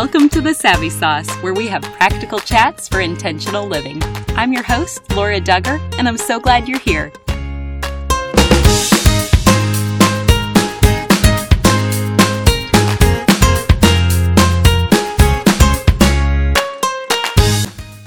Welcome to the Savvy Sauce, where we have practical chats for intentional living. I'm your host, Laura Dugger, and I'm so glad you're here.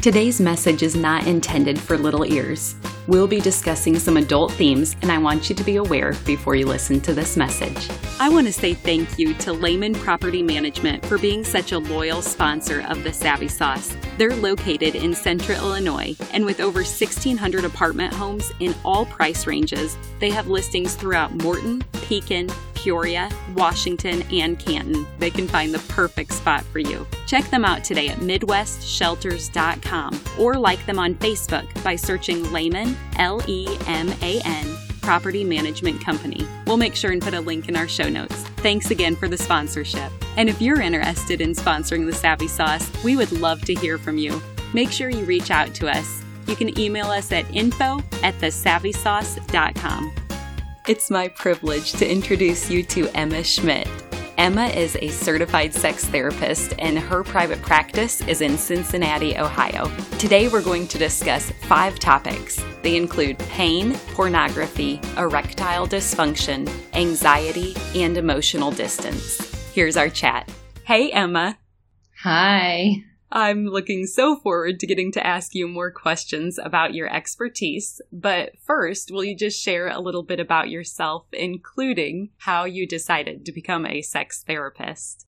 Today's message is not intended for little ears. We'll be discussing some adult themes, and I want you to be aware before you listen to this message. I want to say thank you to Leman Property Management for being such a loyal sponsor of the Savvy Sauce. They're located in central Illinois, and with over 1,600 apartment homes in all price ranges, they have listings throughout Morton, Pekin, Peoria, Washington, and Canton. They can find the perfect spot for you. Check them out today at MidwestShelters.com or like them on Facebook by searching Leman, L E M A N, Property Management Company. We'll make sure and put a link in our show notes. Thanks again for the sponsorship. And if you're interested in sponsoring the Savvy Sauce, we would love to hear from you. Make sure you reach out to us. You can email us at info at thesavvysauce.com. It's my privilege to introduce you to Emma Schmidt. Emma is a certified sex therapist, and her private practice is in Cincinnati, Ohio. Today, we're going to discuss five topics. They include pain, pornography, erectile dysfunction, anxiety, and emotional distance. Here's our chat. Hey, Emma. Hi. I'm looking so forward to getting to ask you more questions about your expertise. But first, will you just share a little bit about yourself, including how you decided to become a sex therapist?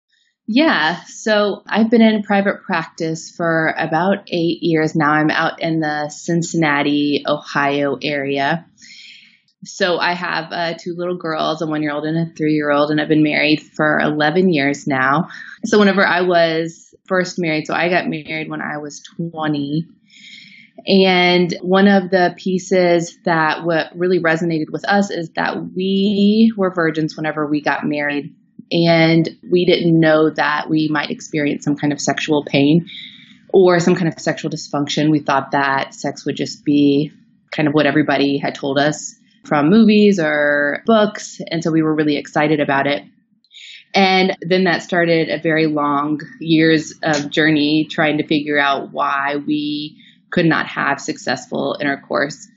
Yeah, so I've been in private practice for about eight years now. I'm out in the Cincinnati, Ohio area. So I have uh, two little girls, a one year old and a three year old, and I've been married for 11 years now. So whenever I was first married. So I got married when I was 20. And one of the pieces that what really resonated with us is that we were virgins whenever we got married. And we didn't know that we might experience some kind of sexual pain or some kind of sexual dysfunction. We thought that sex would just be kind of what everybody had told us from movies or books. And so we were really excited about it. And then that started a very long years of journey trying to figure out why we could not have successful intercourse.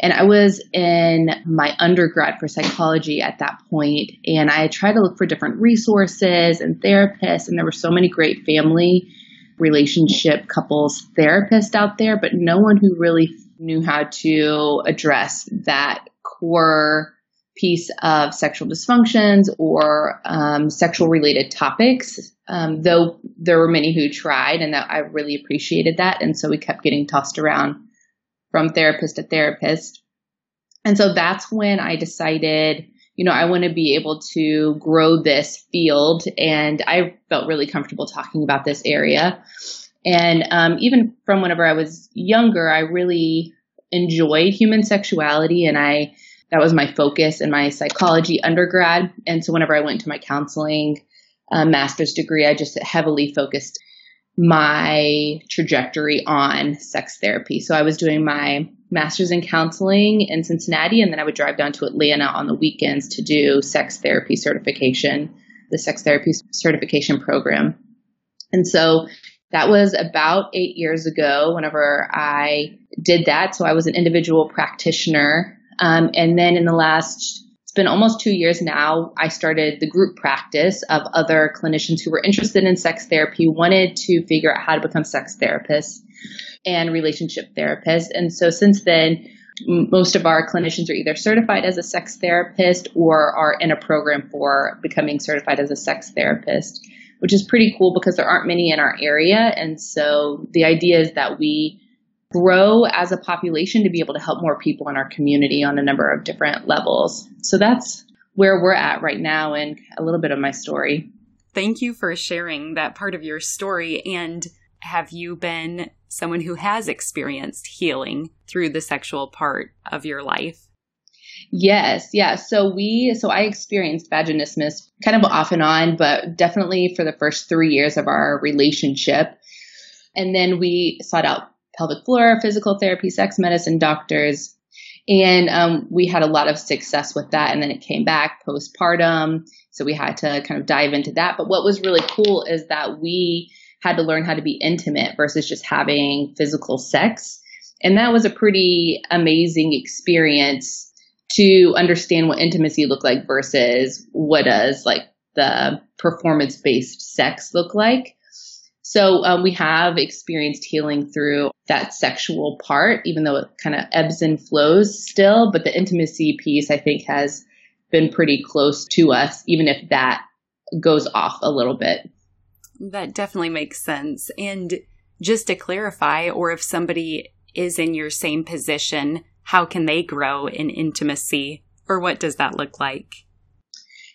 And I was in my undergrad for psychology at that point, and I tried to look for different resources and therapists, and there were so many great family relationship couples therapists out there, but no one who really knew how to address that core piece of sexual dysfunctions or um, sexual related topics. Um, though there were many who tried, and that I really appreciated that, and so we kept getting tossed around from therapist to therapist. And so that's when I decided, you know, I want to be able to grow this field, and I felt really comfortable talking about this area. And um, even from whenever I was younger, I really enjoyed human sexuality, and I that was my focus in my psychology undergrad. And so whenever I went to my counseling uh, master's degree, I just heavily focused my trajectory on sex therapy. So I was doing my master's in counseling in Cincinnati, and then I would drive down to Atlanta on the weekends to do sex therapy certification, the sex therapy certification program. And so that was about eight years ago whenever I did that. So I was an individual practitioner um, and then in the last, it's been almost two years now, I started the group practice of other clinicians who were interested in sex therapy, wanted to figure out how to become sex therapists and relationship therapists. And so since then, most of our clinicians are either certified as a sex therapist or are in a program for becoming certified as a sex therapist, which is pretty cool because there aren't many in our area. And so the idea is that we grow as a population to be able to help more people in our community on a number of different levels. So that's where we're at right now and a little bit of my story. Thank you for sharing that part of your story. And have you been someone who has experienced healing through the sexual part of your life? Yes, yeah. So we, so I experienced vaginismus kind of off and on, but definitely for the first three years of our relationship. And then we sought out pelvic floor, physical therapy, sex medicine doctors. And um, we had a lot of success with that. And then it came back postpartum. So we had to kind of dive into that. But what was really cool is that we had to learn how to be intimate versus just having physical sex. And that was a pretty amazing experience to understand what intimacy looked like versus what does like the performance based sex look like. So um, we have experienced healing through that sexual part, even though it kind of ebbs and flows still. But the intimacy piece, I think, has been pretty close to us, even if that goes off a little bit. That definitely makes sense. And just to clarify, or if somebody is in your same position, how can they grow in intimacy? Or what does that look like?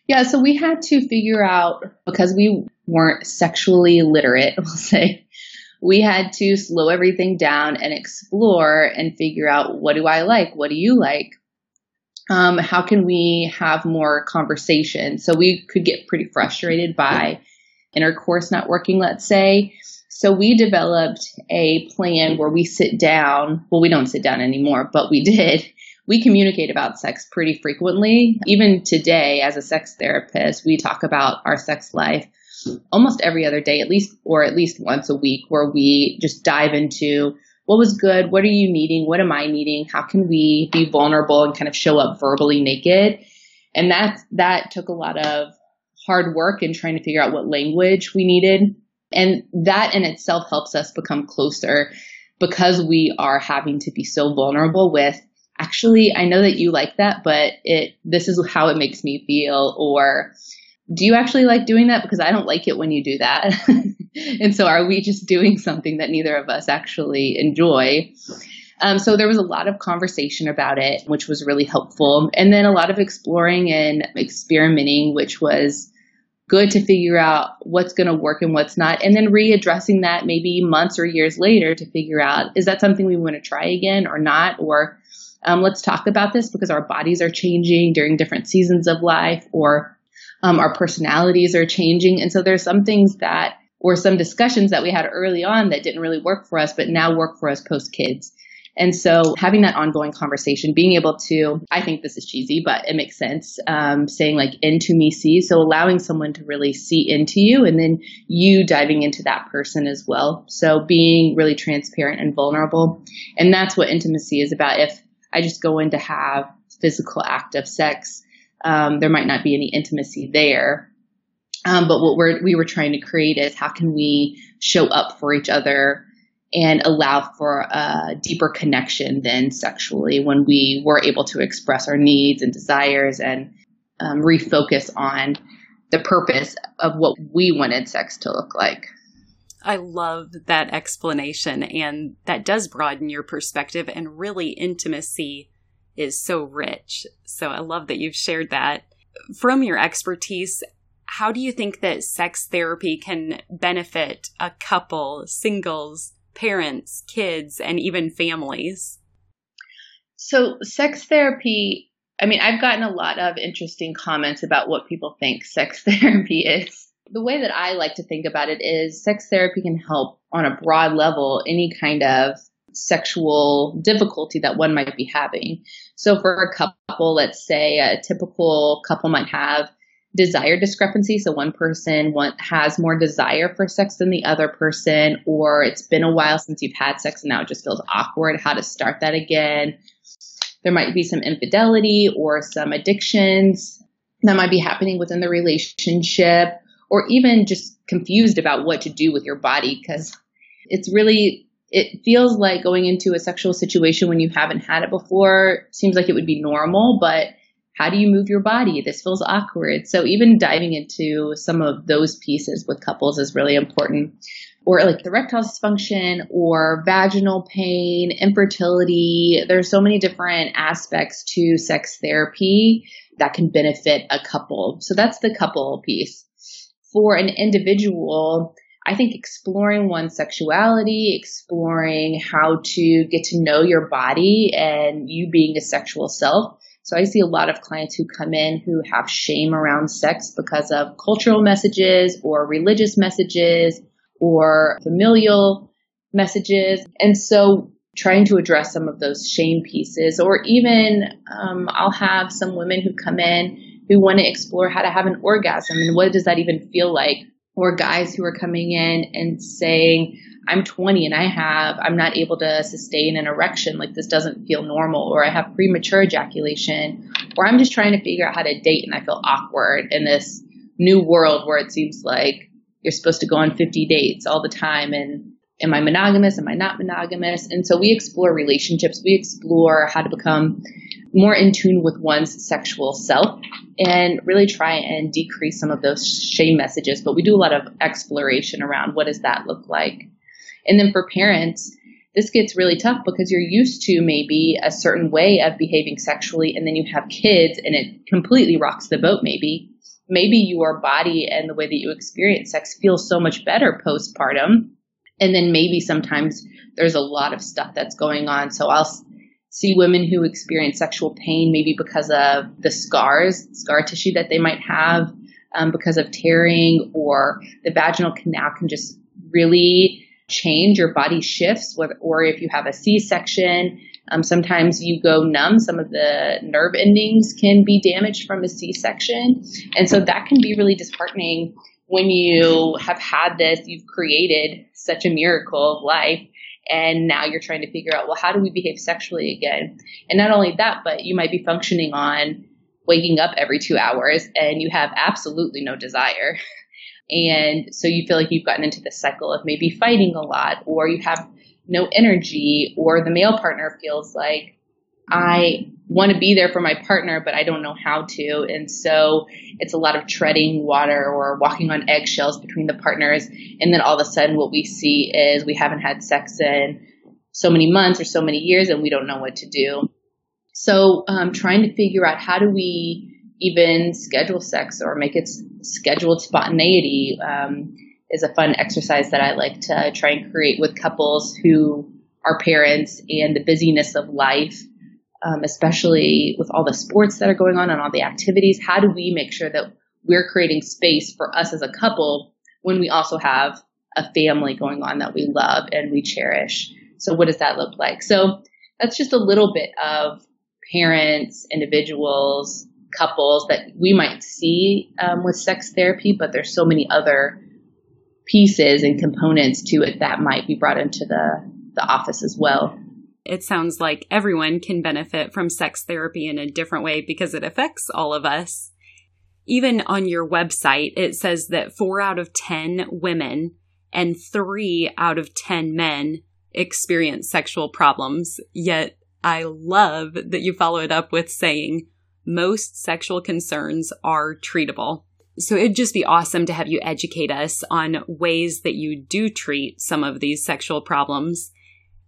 Yeah, so we had to figure out because we weren't sexually literate, we'll say, we had to slow everything down and explore and figure out what do I like? What do you like? Um, how can we have more conversation? So we could get pretty frustrated by intercourse not working, let's say. So we developed a plan where we sit down. Well, we don't sit down anymore, but we did we communicate about sex pretty frequently. Even today, as a sex therapist, we talk about our sex life almost every other day, at least, or at least once a week, where we just dive into what was good, what are you needing, what am I needing, how can we be vulnerable and kind of show up verbally naked. And that that took a lot of hard work in trying to figure out what language we needed. And that in itself helps us become closer because we are having to be so vulnerable with actually, I know that you like that, but it, this is how it makes me feel. Or do you actually like doing that? Because I don't like it when you do that. and so are we just doing something that neither of us actually enjoy? Um, so there was a lot of conversation about it, which was really helpful. And then a lot of exploring and experimenting, which was good to figure out what's going to work and what's not. And then readdressing that maybe months or years later to figure out, is that something we want to try again or not? Or um, let's talk about this because our bodies are changing during different seasons of life or um, our personalities are changing. And so there's some things that, or some discussions that we had early on that didn't really work for us, but now work for us post kids. And so having that ongoing conversation, being able to, I think this is cheesy, but it makes sense, um, saying like into me see. So allowing someone to really see into you and then you diving into that person as well. So being really transparent and vulnerable. And that's what intimacy is about. If I just go in to have physical act of sex, um, there might not be any intimacy there. Um, but what we're, we were trying to create is how can we show up for each other and allow for a deeper connection than sexually when we were able to express our needs and desires and um, refocus on the purpose of what we wanted sex to look like. I love that explanation, and that does broaden your perspective, and really, intimacy is so rich. So I love that you've shared that. From your expertise, how do you think that sex therapy can benefit a couple, singles, parents, kids, and even families? So, sex therapy, I mean, I've gotten a lot of interesting comments about what people think sex therapy is. The way that I like to think about it is sex therapy can help on a broad level any kind of sexual difficulty that one might be having. So for a couple, let's say a typical couple might have desire discrepancy. So one person want, has more desire for sex than the other person, or it's been a while since you've had sex and now it just feels awkward how to start that again. There might be some infidelity or some addictions that might be happening within the relationship or even just confused about what to do with your body because it's really it feels like going into a sexual situation when you haven't had it before seems like it would be normal but how do you move your body? This feels awkward. So even diving into some of those pieces with couples is really important. Or like erectile dysfunction or vaginal pain infertility. There's so many different aspects to sex therapy that can benefit a couple. So that's the couple piece. For an individual, I think exploring one's sexuality, exploring how to get to know your body and you being a sexual self. So I see a lot of clients who come in who have shame around sex because of cultural messages or religious messages or familial messages. And so trying to address some of those shame pieces. Or even um, I'll have some women who come in who want to explore how to have an orgasm and what does that even feel like. Or guys who are coming in and saying, I'm 20 and I have, I'm not able to sustain an erection. Like this doesn't feel normal. Or I have premature ejaculation. Or I'm just trying to figure out how to date and I feel awkward in this new world where it seems like you're supposed to go on 50 dates all the time and am I monogamous? Am I not monogamous? And so we explore relationships. We explore how to become more in tune with one's sexual self and really try and decrease some of those shame messages. But we do a lot of exploration around what does that look like. And then for parents, this gets really tough because you're used to maybe a certain way of behaving sexually and then you have kids and it completely rocks the boat maybe. Maybe your body and the way that you experience sex feels so much better postpartum. And then maybe sometimes there's a lot of stuff that's going on. So I'll see women who experience sexual pain maybe because of the scars, scar tissue that they might have um, because of tearing, or the vaginal canal can just really change. Your body shifts, or if you have a C section, um, sometimes you go numb. Some of the nerve endings can be damaged from a C section. And so that can be really disheartening when you have had this, you've created such a miracle of life. And now you're trying to figure out, well, how do we behave sexually again? And not only that, but you might be functioning on waking up every two hours and you have absolutely no desire. And so you feel like you've gotten into the cycle of maybe fighting a lot, or you have no energy, or the male partner feels like I want to be there for my partner, but I don't know how to. And so it's a lot of treading water or walking on eggshells between the partners. And then all of a sudden, what we see is we haven't had sex in so many months or so many years, and we don't know what to do. So, um, trying to figure out how do we even schedule sex or make it scheduled spontaneity um, is a fun exercise that I like to try and create with couples who are parents and the busyness of life, um, especially with all the sports that are going on and all the activities. How do we make sure that we're creating space for us as a couple when we also have a family going on that we love and we cherish? So, what does that look like? So, that's just a little bit of parents, individuals, couples that we might see um, with sex therapy, but there's so many other pieces and components to it that might be brought into the, the office as well. It sounds like everyone can benefit from sex therapy in a different way because it affects all of us. Even on your website, it says that four out of 10 women and three out of 10 men experience sexual problems. Yet I love that you follow it up with saying most sexual concerns are treatable. So it'd just be awesome to have you educate us on ways that you do treat some of these sexual problems.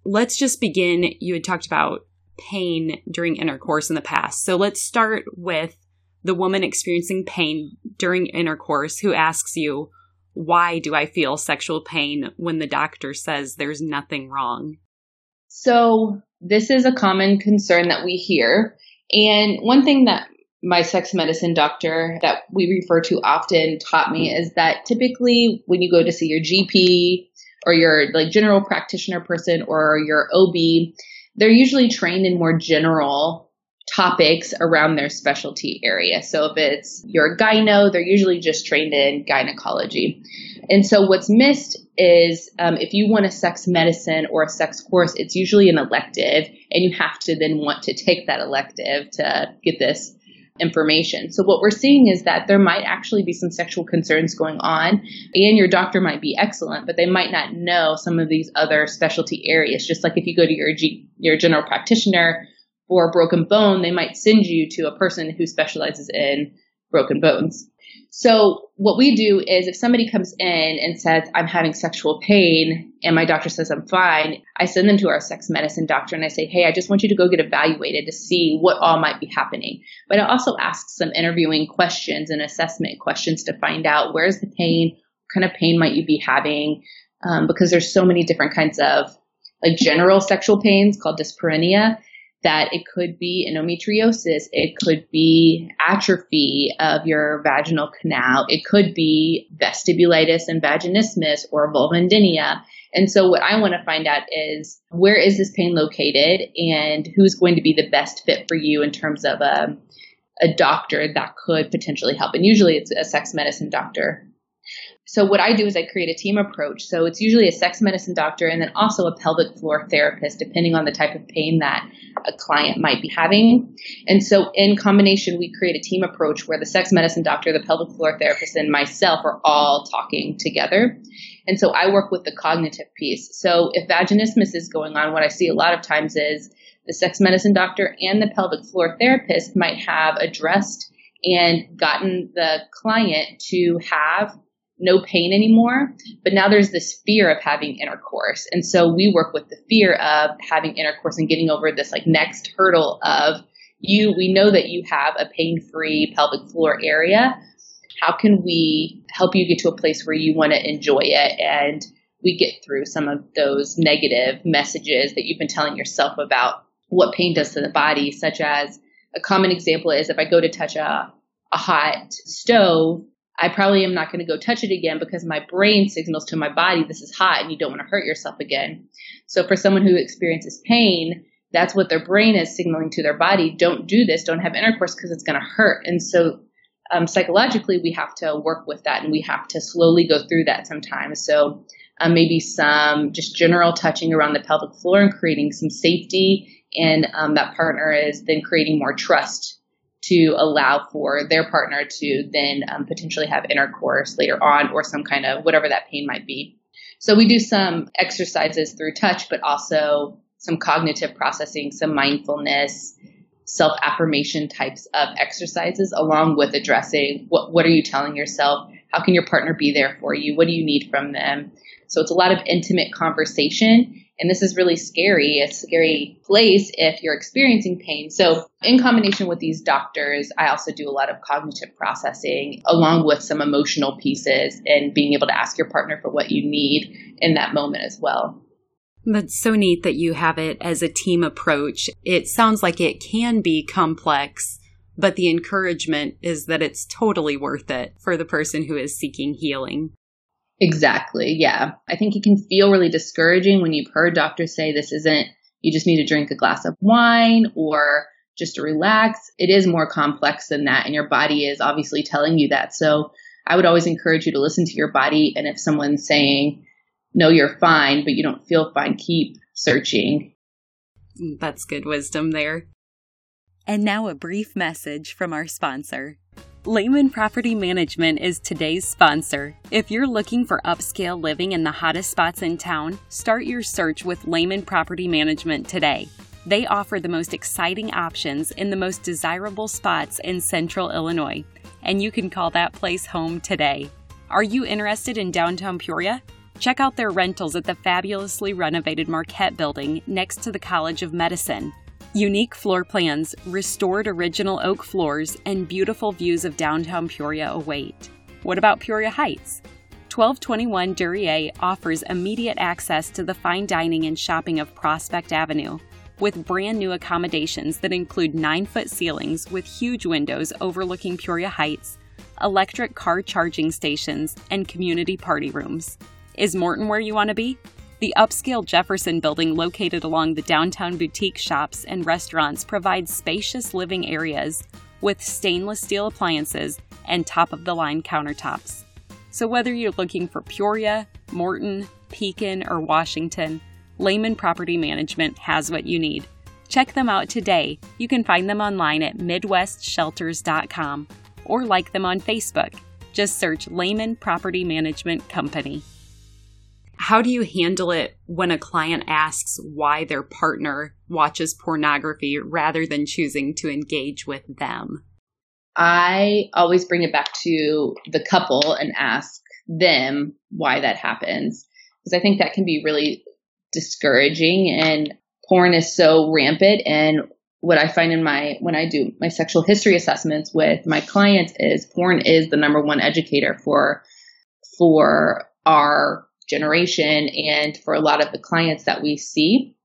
Let's just begin. You had talked about pain during intercourse in the past. So let's start with the woman experiencing pain during intercourse who asks you, Why do I feel sexual pain when the doctor says there's nothing wrong? So, this is a common concern that we hear. And one thing that my sex medicine doctor that we refer to often taught me is that typically when you go to see your GP or your like general practitioner person or your OB, they're usually trained in more general topics around their specialty area. So if it's your gyno, they're usually just trained in gynecology. And so what's missed is um, if you want a sex medicine or a sex course, it's usually an elective, and you have to then want to take that elective to get this information. So what we're seeing is that there might actually be some sexual concerns going on and your doctor might be excellent, but they might not know some of these other specialty areas. Just like if you go to your G, your general practitioner for a broken bone, they might send you to a person who specializes in broken bones. So what we do is if somebody comes in and says, I'm having sexual pain and my doctor says I'm fine, I send them to our sex medicine doctor and I say, Hey, I just want you to go get evaluated to see what all might be happening. But I also ask some interviewing questions and assessment questions to find out where's the pain, what kind of pain might you be having? Um, because there's so many different kinds of like general sexual pains called dyspareunia that it could be endometriosis, it could be atrophy of your vaginal canal, it could be vestibulitis and vaginismus or vulvodynia. And so what I want to find out is where is this pain located and who's going to be the best fit for you in terms of a, a doctor that could potentially help. And usually it's a sex medicine doctor so what I do is I create a team approach. So it's usually a sex medicine doctor and then also a pelvic floor therapist, depending on the type of pain that a client might be having. And so in combination, we create a team approach where the sex medicine doctor, the pelvic floor therapist, and myself are all talking together. And so I work with the cognitive piece. So if vaginismus is going on, what I see a lot of times is the sex medicine doctor and the pelvic floor therapist might have addressed and gotten the client to have no pain anymore. But now there's this fear of having intercourse. And so we work with the fear of having intercourse and getting over this like next hurdle of you, we know that you have a pain free pelvic floor area. How can we help you get to a place where you want to enjoy it and we get through some of those negative messages that you've been telling yourself about what pain does to the body, such as a common example is if I go to touch a, a hot stove, I probably am not going to go touch it again because my brain signals to my body this is hot and you don't want to hurt yourself again. So for someone who experiences pain, that's what their brain is signaling to their body. Don't do this. Don't have intercourse because it's going to hurt. And so um, psychologically, we have to work with that and we have to slowly go through that sometimes. So um, maybe some just general touching around the pelvic floor and creating some safety. And um, that partner is then creating more trust to allow for their partner to then um, potentially have intercourse later on or some kind of whatever that pain might be. So we do some exercises through touch, but also some cognitive processing, some mindfulness, self affirmation types of exercises, along with addressing what, what are you telling yourself? How can your partner be there for you? What do you need from them? So it's a lot of intimate conversation and this is really scary, a scary place if you're experiencing pain. So, in combination with these doctors, I also do a lot of cognitive processing along with some emotional pieces and being able to ask your partner for what you need in that moment as well. That's so neat that you have it as a team approach. It sounds like it can be complex, but the encouragement is that it's totally worth it for the person who is seeking healing. Exactly. Yeah. I think it can feel really discouraging when you've heard doctors say this isn't, you just need to drink a glass of wine or just to relax. It is more complex than that. And your body is obviously telling you that. So I would always encourage you to listen to your body. And if someone's saying, no, you're fine, but you don't feel fine, keep searching. Mm, that's good wisdom there. And now a brief message from our sponsor. Leman Property Management is today's sponsor. If you're looking for upscale living in the hottest spots in town, start your search with Leman Property Management today. They offer the most exciting options in the most desirable spots in central Illinois, and you can call that place home today. Are you interested in downtown Peoria? Check out their rentals at the fabulously renovated Marquette building next to the College of Medicine. Unique floor plans, restored original oak floors, and beautiful views of downtown Peoria await. What about Peoria Heights? 1221 Duryea offers immediate access to the fine dining and shopping of Prospect Avenue, with brand new accommodations that include 9 foot ceilings with huge windows overlooking Peoria Heights, electric car charging stations, and community party rooms. Is Morton where you want to be? The upscale Jefferson building, located along the downtown boutique shops and restaurants, provides spacious living areas with stainless steel appliances and top of the line countertops. So, whether you're looking for Peoria, Morton, Pekin, or Washington, Leman Property Management has what you need. Check them out today. You can find them online at MidwestShelters.com or like them on Facebook. Just search Leman Property Management Company. How do you handle it when a client asks why their partner watches pornography rather than choosing to engage with them? I always bring it back to the couple and ask them why that happens. Because I think that can be really discouraging and porn is so rampant and what I find in my when I do my sexual history assessments with my clients is porn is the number one educator for for our generation and for a lot of the clients that we see.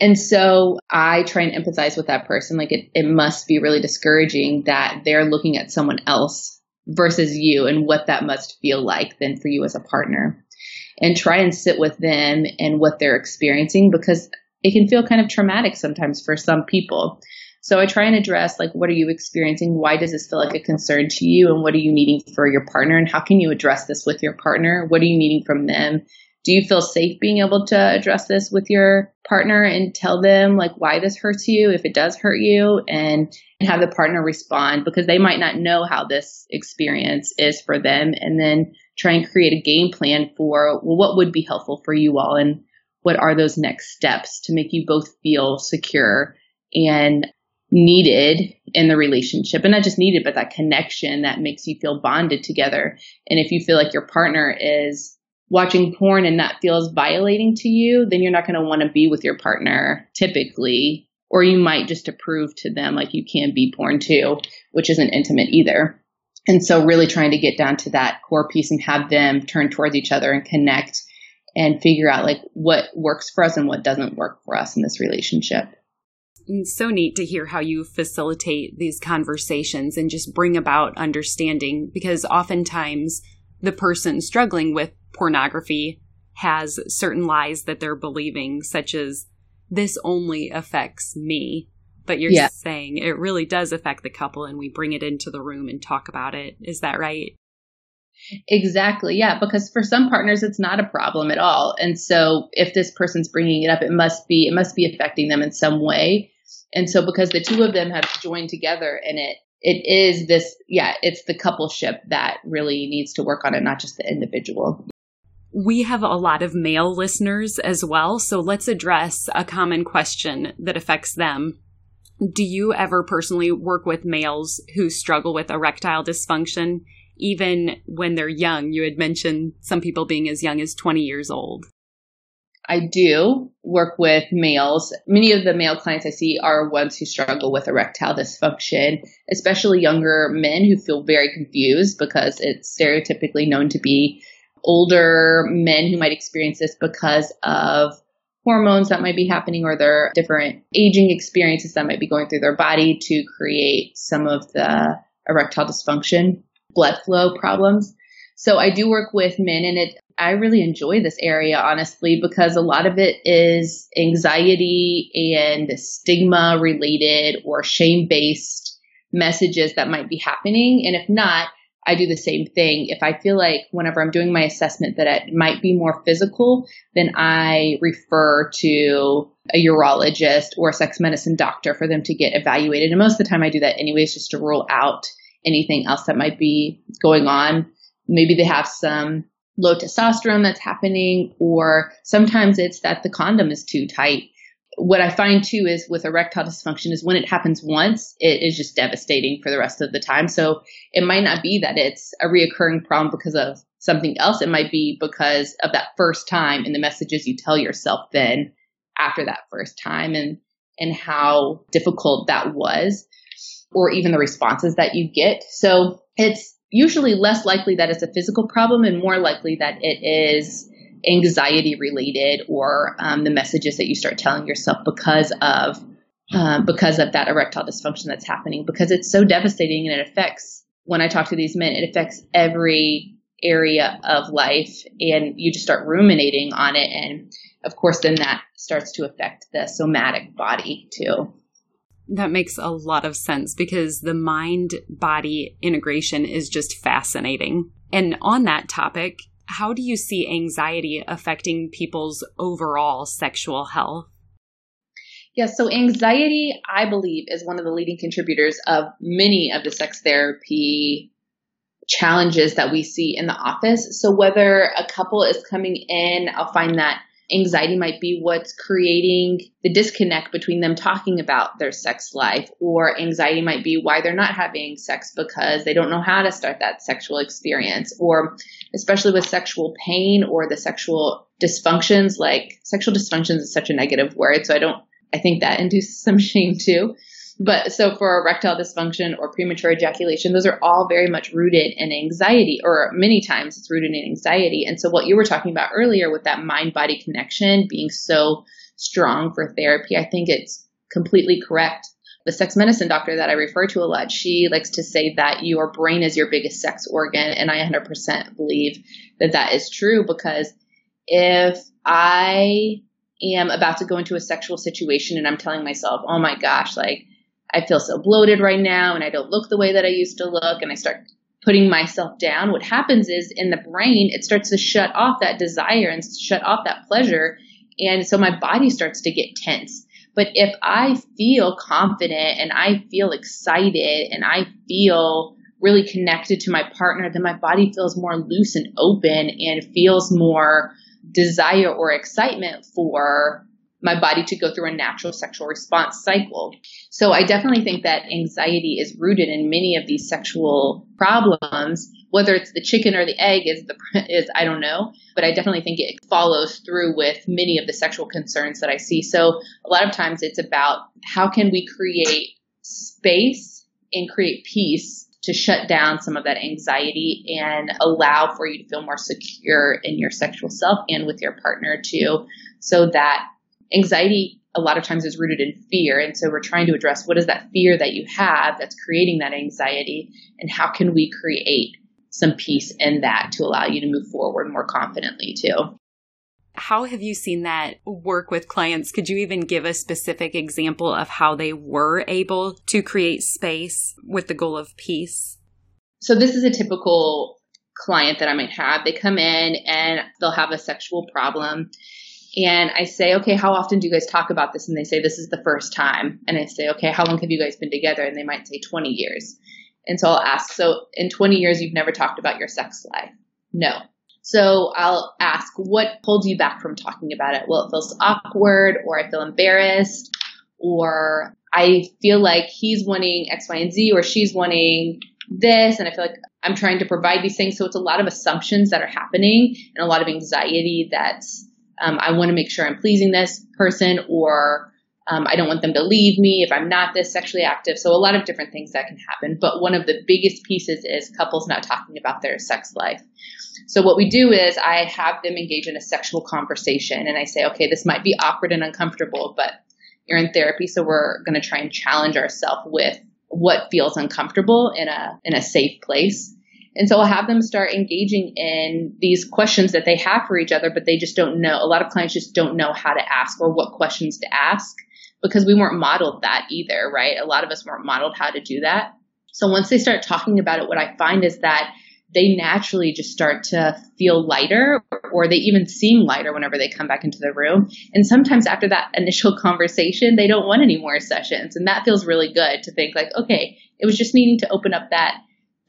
And so I try and empathize with that person. Like it, it must be really discouraging that they're looking at someone else versus you and what that must feel like then for you as a partner. and try and sit with them and what they're experiencing because it can feel kind of traumatic sometimes for some people. So I try and address like what are you experiencing? Why does this feel like a concern to you? And what are you needing for your partner? And how can you address this with your partner? What are you needing from them? Do you feel safe being able to address this with your partner and tell them like why this hurts you if it does hurt you and have the partner respond because they might not know how this experience is for them and then try and create a game plan for well, what would be helpful for you all and what are those next steps to make you both feel secure and needed in the relationship. And not just needed but that connection that makes you feel bonded together. And if you feel like your partner is watching porn and that feels violating to you then you're not going to want to be with your partner typically. Or you might just approve to them like you can be porn too which isn't intimate either. And so really trying to get down to that core piece and have them turn towards each other and connect and figure out like what works for us and what doesn't work for us in this relationship so neat to hear how you facilitate these conversations and just bring about understanding because oftentimes the person struggling with pornography has certain lies that they're believing, such as, this only affects me. But you're yeah. saying it really does affect the couple and we bring it into the room and talk about it. Is that right? Exactly. Yeah. Because for some partners, it's not a problem at all. And so if this person's bringing it up, it must be, it must be affecting them in some way. And so because the two of them have joined together in it, it is this, yeah, it's the coupleship that really needs to work on it, not just the individual. We have a lot of male listeners as well, so let's address a common question that affects them. Do you ever personally work with males who struggle with erectile dysfunction, even when they're young? You had mentioned some people being as young as 20 years old. I do work with males. Many of the male clients I see are ones who struggle with erectile dysfunction, especially younger men who feel very confused because it's stereotypically known to be older men who might experience this because of hormones that might be happening or their different aging experiences that might be going through their body to create some of the erectile dysfunction, blood flow problems. So I do work with men and it I really enjoy this area, honestly, because a lot of it is anxiety and stigma related or shame based messages that might be happening. And if not, I do the same thing. If I feel like whenever I'm doing my assessment that it might be more physical, then I refer to a urologist or a sex medicine doctor for them to get evaluated. And most of the time I do that anyways, just to rule out anything else that might be going on. Maybe they have some low testosterone that's happening, or sometimes it's that the condom is too tight. What I find too is with erectile dysfunction is when it happens once, it is just devastating for the rest of the time. So it might not be that it's a reoccurring problem because of something else. It might be because of that first time and the messages you tell yourself then after that first time and, and how difficult that was or even the responses that you get. So it's usually less likely that it's a physical problem and more likely that it is anxiety related or um, the messages that you start telling yourself because of um, because of that erectile dysfunction that's happening. Because it's so devastating and it affects when i talk to these men it affects every area of life and you just start ruminating on it. And of course then that starts to affect the somatic body too that makes a lot of sense because the mind body integration is just fascinating. And on that topic, how do you see anxiety affecting people's overall sexual health? Yeah, so anxiety, I believe, is one of the leading contributors of many of the sex therapy challenges that we see in the office. So whether a couple is coming in, I'll find that anxiety might be what's creating the disconnect between them talking about their sex life, or anxiety might be why they're not having sex because they don't know how to start that sexual experience, or especially with sexual pain or the sexual dysfunctions, like sexual dysfunctions is such a negative word, so I don't, I think that induces some shame too. But so for erectile dysfunction or premature ejaculation, those are all very much rooted in anxiety, or many times it's rooted in anxiety. And so what you were talking about earlier with that mind body connection being so strong for therapy, I think it's completely correct. The sex medicine doctor that I refer to a lot, she likes to say that your brain is your biggest sex organ. And I 100% believe that that is true because if I am about to go into a sexual situation and I'm telling myself, oh my gosh, like I feel so bloated right now and I don't look the way that I used to look and I start putting myself down, what happens is in the brain, it starts to shut off that desire and shut off that pleasure. And so my body starts to get tense. But if I feel confident and I feel excited and I feel really connected to my partner, then my body feels more loose and open and feels more desire or excitement for my body to go through a natural sexual response cycle. So I definitely think that anxiety is rooted in many of these sexual problems. Whether it's the chicken or the egg is the is I don't know, but I definitely think it follows through with many of the sexual concerns that I see. So a lot of times it's about how can we create space and create peace to shut down some of that anxiety and allow for you to feel more secure in your sexual self and with your partner too, so that anxiety a lot of times is rooted in fear. And so we're trying to address what is that fear that you have that's creating that anxiety and how can we create some peace in that to allow you to move forward more confidently too. How have you seen that work with clients? Could you even give a specific example of how they were able to create space with the goal of peace? So, this is a typical client that I might have. They come in and they'll have a sexual problem. And I say, okay, how often do you guys talk about this? And they say, this is the first time. And I say, okay, how long have you guys been together? And they might say 20 years. And so I'll ask, so in 20 years, you've never talked about your sex life? No. So I'll ask, what holds you back from talking about it? Well, it feels awkward, or I feel embarrassed, or I feel like he's wanting X, Y, and Z, or she's wanting this, and I feel like I'm trying to provide these things. So it's a lot of assumptions that are happening and a lot of anxiety that's um, I want to make sure I'm pleasing this person or um, I don't want them to leave me if I'm not this sexually active. So a lot of different things that can happen. But one of the biggest pieces is couples not talking about their sex life. So what we do is I have them engage in a sexual conversation and I say, okay, this might be awkward and uncomfortable, but you're in therapy. So we're going to try and challenge ourselves with what feels uncomfortable in a, in a safe place. And so I'll have them start engaging in these questions that they have for each other, but they just don't know. A lot of clients just don't know how to ask or what questions to ask because we weren't modeled that either, right? A lot of us weren't modeled how to do that. So once they start talking about it, what I find is that they naturally just start to feel lighter or they even seem lighter whenever they come back into the room. And sometimes after that initial conversation, they don't want any more sessions. And that feels really good to think like, okay, it was just needing to open up that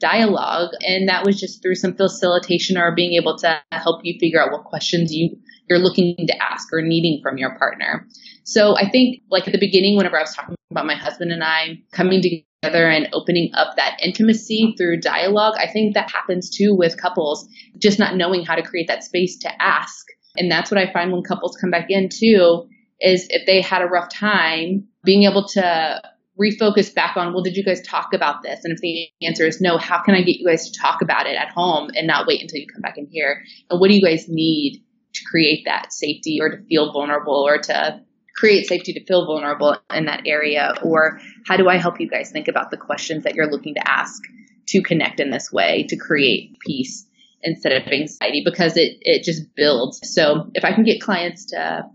dialogue. And that was just through some facilitation or being able to help you figure out what questions you, you're looking to ask or needing from your partner. So I think like at the beginning, whenever I was talking about my husband and I coming together and opening up that intimacy through dialogue, I think that happens too with couples, just not knowing how to create that space to ask. And that's what I find when couples come back in too, is if they had a rough time, being able to refocus back on, well, did you guys talk about this? And if the answer is no, how can I get you guys to talk about it at home and not wait until you come back in here? And what do you guys need to create that safety or to feel vulnerable or to create safety to feel vulnerable in that area? Or how do I help you guys think about the questions that you're looking to ask to connect in this way to create peace instead of anxiety? Because it, it just builds. So if I can get clients to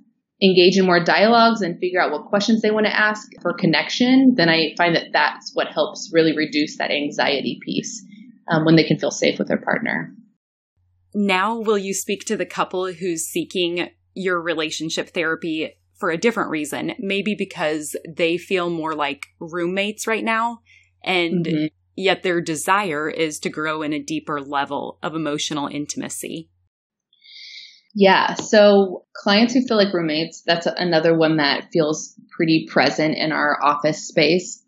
engage in more dialogues and figure out what questions they want to ask for connection, then I find that that's what helps really reduce that anxiety piece um, when they can feel safe with their partner. Now, will you speak to the couple who's seeking your relationship therapy for a different reason? Maybe because they feel more like roommates right now, and mm-hmm. yet their desire is to grow in a deeper level of emotional intimacy. Yeah. So clients who feel like roommates, that's another one that feels pretty present in our office space.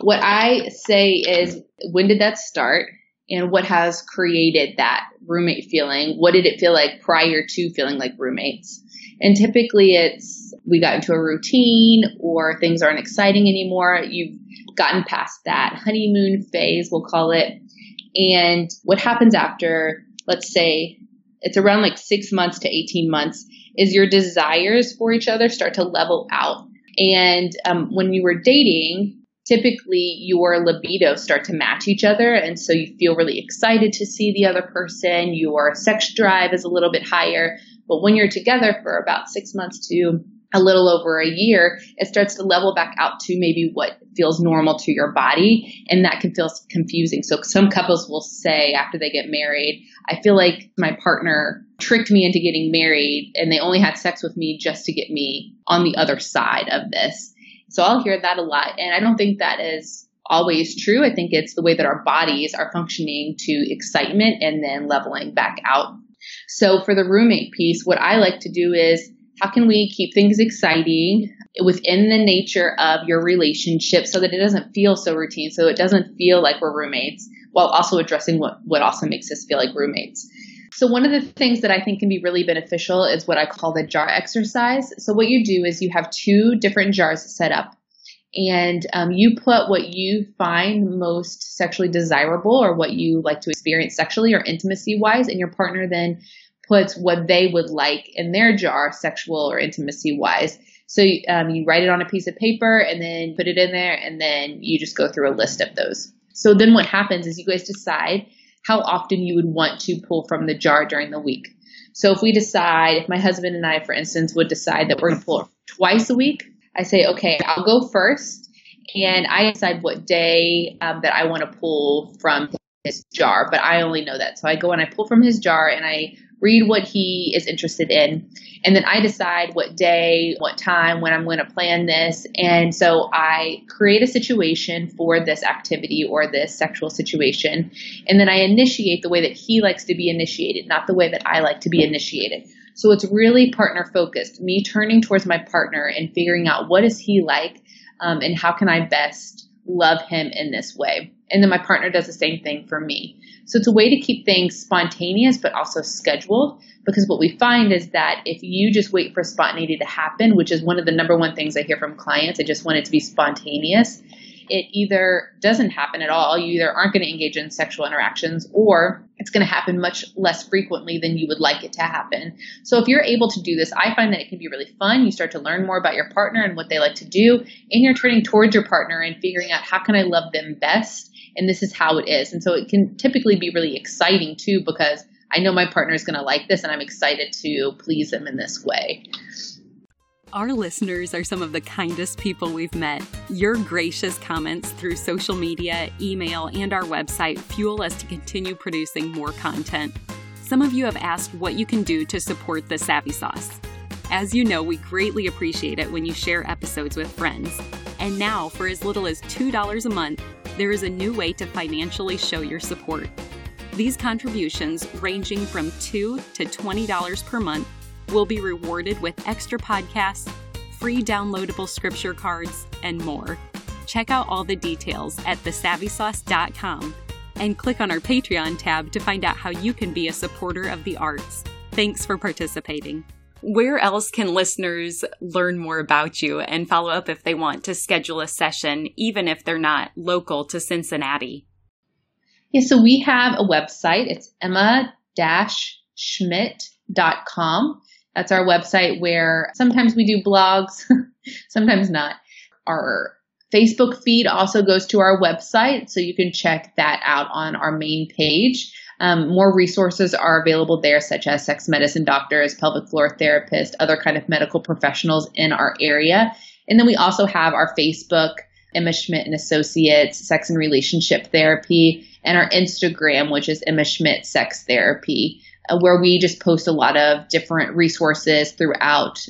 What I say is, when did that start? And what has created that roommate feeling? What did it feel like prior to feeling like roommates? And typically it's we got into a routine or things aren't exciting anymore. You've gotten past that honeymoon phase, we'll call it. And what happens after, let's say, it's around like six months to 18 months, is your desires for each other start to level out. And um, when you were dating, typically your libido start to match each other. And so you feel really excited to see the other person. Your sex drive is a little bit higher. But when you're together for about six months to a little over a year, it starts to level back out to maybe what feels normal to your body. And that can feel confusing. So some couples will say after they get married, I feel like my partner tricked me into getting married and they only had sex with me just to get me on the other side of this. So I'll hear that a lot. And I don't think that is always true. I think it's the way that our bodies are functioning to excitement and then leveling back out. So for the roommate piece, what I like to do is how can we keep things exciting within the nature of your relationship so that it doesn't feel so routine, so it doesn't feel like we're roommates, while also addressing what, what also makes us feel like roommates. So one of the things that I think can be really beneficial is what I call the jar exercise. So what you do is you have two different jars set up and um, you put what you find most sexually desirable or what you like to experience sexually or intimacy wise and your partner then puts what they would like in their jar sexual or intimacy wise so um, you write it on a piece of paper and then put it in there and then you just go through a list of those so then what happens is you guys decide how often you would want to pull from the jar during the week. So if we decide, if my husband and I, for instance, would decide that we're going to pull twice a week, I say, okay, I'll go first, and I decide what day um, that I want to pull from his jar, but I only know that. So I go and I pull from his jar and I read what he is interested in. And then I decide what day, what time, when I'm going to plan this. And so I create a situation for this activity or this sexual situation. And then I initiate the way that he likes to be initiated, not the way that I like to be initiated. So it's really partner focused, me turning towards my partner and figuring out what is he like um, and how can I best love him in this way. And then my partner does the same thing for me. So it's a way to keep things spontaneous, but also scheduled. Because what we find is that if you just wait for spontaneity to happen, which is one of the number one things I hear from clients, I just want it to be spontaneous. It either doesn't happen at all. You either aren't going to engage in sexual interactions or it's going to happen much less frequently than you would like it to happen. So if you're able to do this, I find that it can be really fun. You start to learn more about your partner and what they like to do, and you're turning towards your partner and figuring out how can I love them best and this is how it is. And so it can typically be really exciting too because I know my partner is going to like this and I'm excited to please them in this way. Our listeners are some of the kindest people we've met. Your gracious comments through social media, email, and our website fuel us to continue producing more content. Some of you have asked what you can do to support the Savvy Sauce. As you know, we greatly appreciate it when you share episodes with friends. And now, for as little as $2 a month, there is a new way to financially show your support. These contributions, ranging from 2 to $20 per month, will be rewarded with extra podcasts, free downloadable scripture cards, and more. Check out all the details at thesavvysauce.com and click on our Patreon tab to find out how you can be a supporter of the arts. Thanks for participating. Where else can listeners learn more about you and follow up if they want to schedule a session, even if they're not local to Cincinnati? Yeah, so we have a website. It's emma-schmidt.com. That's our website where sometimes we do blogs, sometimes not. Our Facebook feed also goes to our website, so you can check that out on our main page. Um, more resources are available there, such as sex medicine doctors, pelvic floor therapists, other kind of medical professionals in our area. And then we also have our Facebook, Emma Schmidt and Associates, Sex and Relationship Therapy, and our Instagram, which is Emma Schmidt Sex Therapy, uh, where we just post a lot of different resources throughout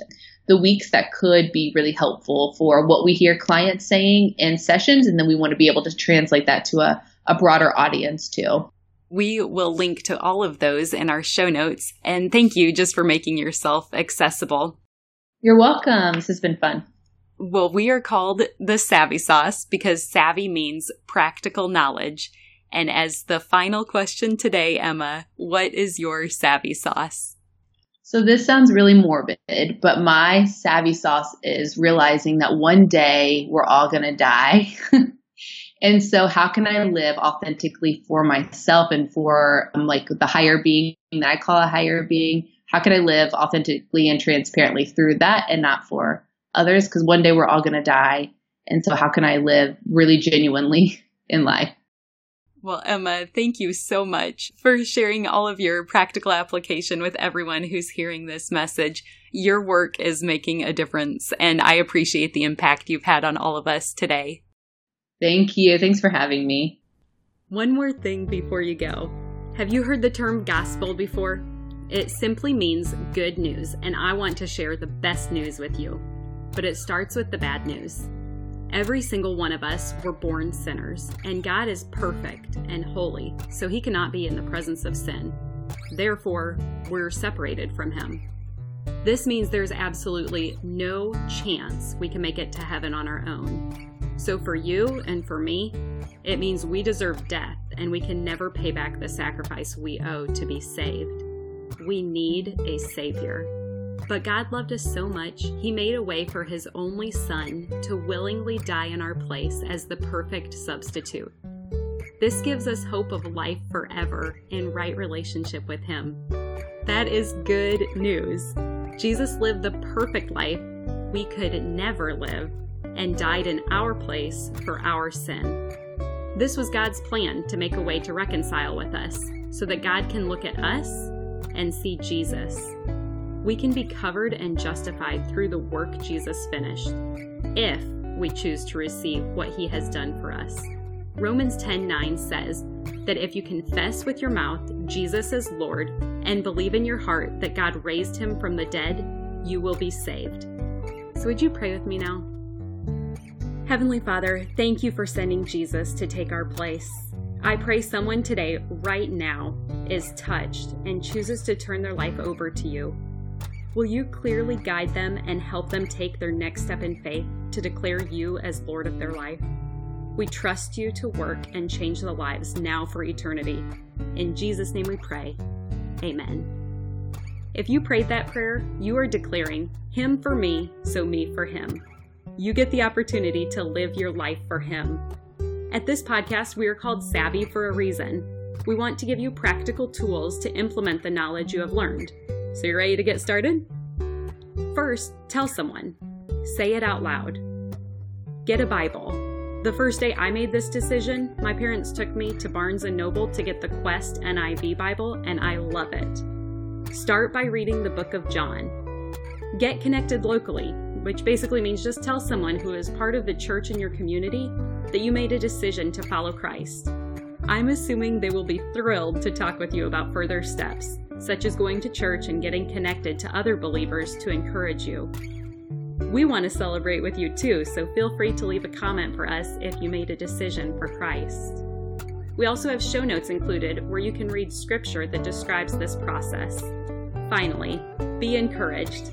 the weeks that could be really helpful for what we hear clients saying in sessions. And then we want to be able to translate that to a, a broader audience too. We will link to all of those in our show notes. And thank you just for making yourself accessible. You're welcome. This has been fun. Well, we are called the Savvy Sauce because savvy means practical knowledge. And as the final question today, Emma, what is your savvy sauce? So this sounds really morbid, but my savvy sauce is realizing that one day we're all going to die. And so how can I live authentically for myself and for um, like the higher being that I call a higher being? How can I live authentically and transparently through that and not for others? Because one day we're all going to die And so, how can I live really genuinely in life? Well, Emma, thank you so much for sharing all of your practical application with everyone who's hearing this message. Your work is making a difference, and I appreciate the impact you've had on all of us today. Thank you. Thanks for having me. One more thing before you go. Have you heard the term gospel before? It simply means good news, and I want to share the best news with you. But it starts with the bad news. Every single one of us were born sinners, and God is perfect and holy, so he cannot be in the presence of sin. Therefore, we're separated from him. This means there's absolutely no chance we can make it to heaven on our own. So, for you and for me, it means we deserve death and we can never pay back the sacrifice we owe to be saved. We need a Savior. But God loved us so much, He made a way for His only Son to willingly die in our place as the perfect substitute. This gives us hope of life forever in right relationship with Him. That is good news. Jesus lived the perfect life we could never live and died in our place for our sin. This was God's plan to make a way to reconcile with us so that God can look at us and see Jesus we can be covered and justified through the work Jesus finished if we choose to receive what he has done for us. Romans 10:9 says that if you confess with your mouth Jesus is Lord and believe in your heart that God raised him from the dead, you will be saved. So would you pray with me now? Heavenly Father, thank you for sending Jesus to take our place. I pray someone today, right now, is touched and chooses to turn their life over to you. Will you clearly guide them and help them take their next step in faith to declare you as Lord of their life? We trust you to work and change the lives now for eternity. In Jesus' name we pray. Amen. If you prayed that prayer, you are declaring, Him for me, so me for Him. You get the opportunity to live your life for Him. At this podcast, we are called Savvy for a reason. We want to give you practical tools to implement the knowledge you have learned. So, you're ready to get started? First, tell someone. Say it out loud. Get a Bible. The first day I made this decision, my parents took me to Barnes & Noble to get the Quest NIV Bible, and I love it. Start by reading the book of John. Get connected locally, which basically means just tell someone who is part of the church in your community that you made a decision to follow Christ. I'm assuming they will be thrilled to talk with you about further steps such as going to church and getting connected to other believers to encourage you. We want to celebrate with you too, so feel free to leave a comment for us if you made a decision for Christ. We also have show notes included where you can read scripture that describes this process. Finally, be encouraged.